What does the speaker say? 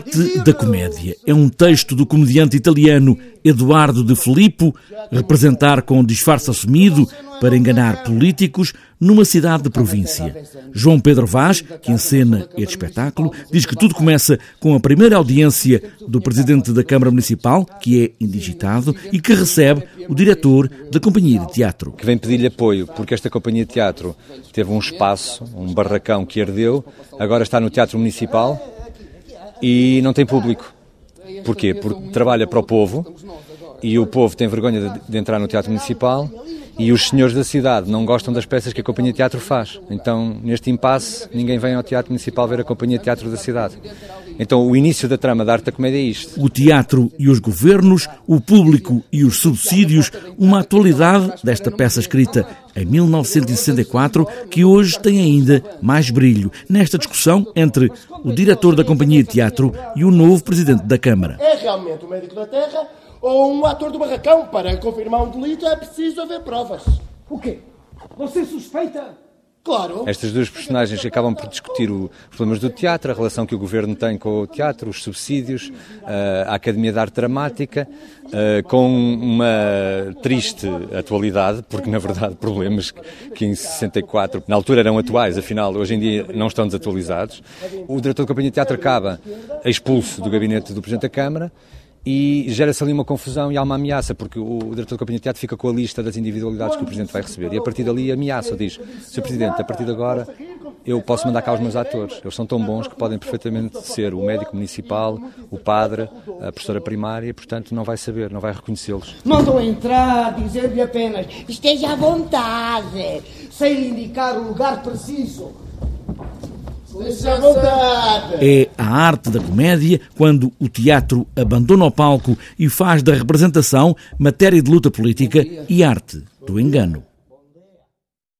arte da comédia é um texto do comediante italiano Eduardo de Filippo representar com disfarce assumido para enganar políticos numa cidade de província. João Pedro Vaz, que encena este espetáculo, diz que tudo começa com a primeira audiência do presidente da Câmara Municipal, que é indigitado, e que recebe o diretor da Companhia de Teatro. Que vem pedir-lhe apoio, porque esta Companhia de Teatro teve um espaço, um barracão que ardeu, agora está no Teatro Municipal e não tem público. Porquê? Porque trabalha para o povo e o povo tem vergonha de, de, entrar no Teatro Municipal e os senhores da cidade não gostam das peças que a Companhia de Teatro faz. Então, neste impasse, ninguém vem ao Teatro Municipal ver a Companhia de Teatro da cidade. Então, o início da trama da arte da comédia é isto. O teatro e os governos, o público e os subsídios, uma atualidade desta peça escrita em 1964, que hoje tem ainda mais brilho nesta discussão entre o diretor da Companhia de Teatro e o novo presidente da Câmara. É realmente o médico da Terra ou um ator do barracão. Para confirmar um delito é preciso haver provas. O quê? Você suspeita? Claro. Estas duas personagens acabam por discutir os problemas do teatro, a relação que o governo tem com o teatro, os subsídios, eh, a Academia de Arte Dramática, eh, com uma triste atualidade, porque na verdade problemas que em 64, na altura eram atuais, afinal hoje em dia não estão desatualizados. O diretor da Companhia de Teatro acaba expulso do gabinete do Presidente da Câmara e gera-se ali uma confusão e há uma ameaça, porque o diretor da Companhia de Teatro fica com a lista das individualidades que o Presidente vai receber. E a partir dali ameaça, diz: Sr. Presidente, a partir de agora eu posso mandar cá os meus atores. Eles são tão bons que podem perfeitamente ser o médico municipal, o padre, a professora primária, e portanto não vai saber, não vai reconhecê-los. Mandam entrar, dizer-lhe apenas: esteja à vontade, sem indicar o lugar preciso. É a arte da comédia quando o teatro abandona o palco e faz da representação matéria de luta política e arte do engano.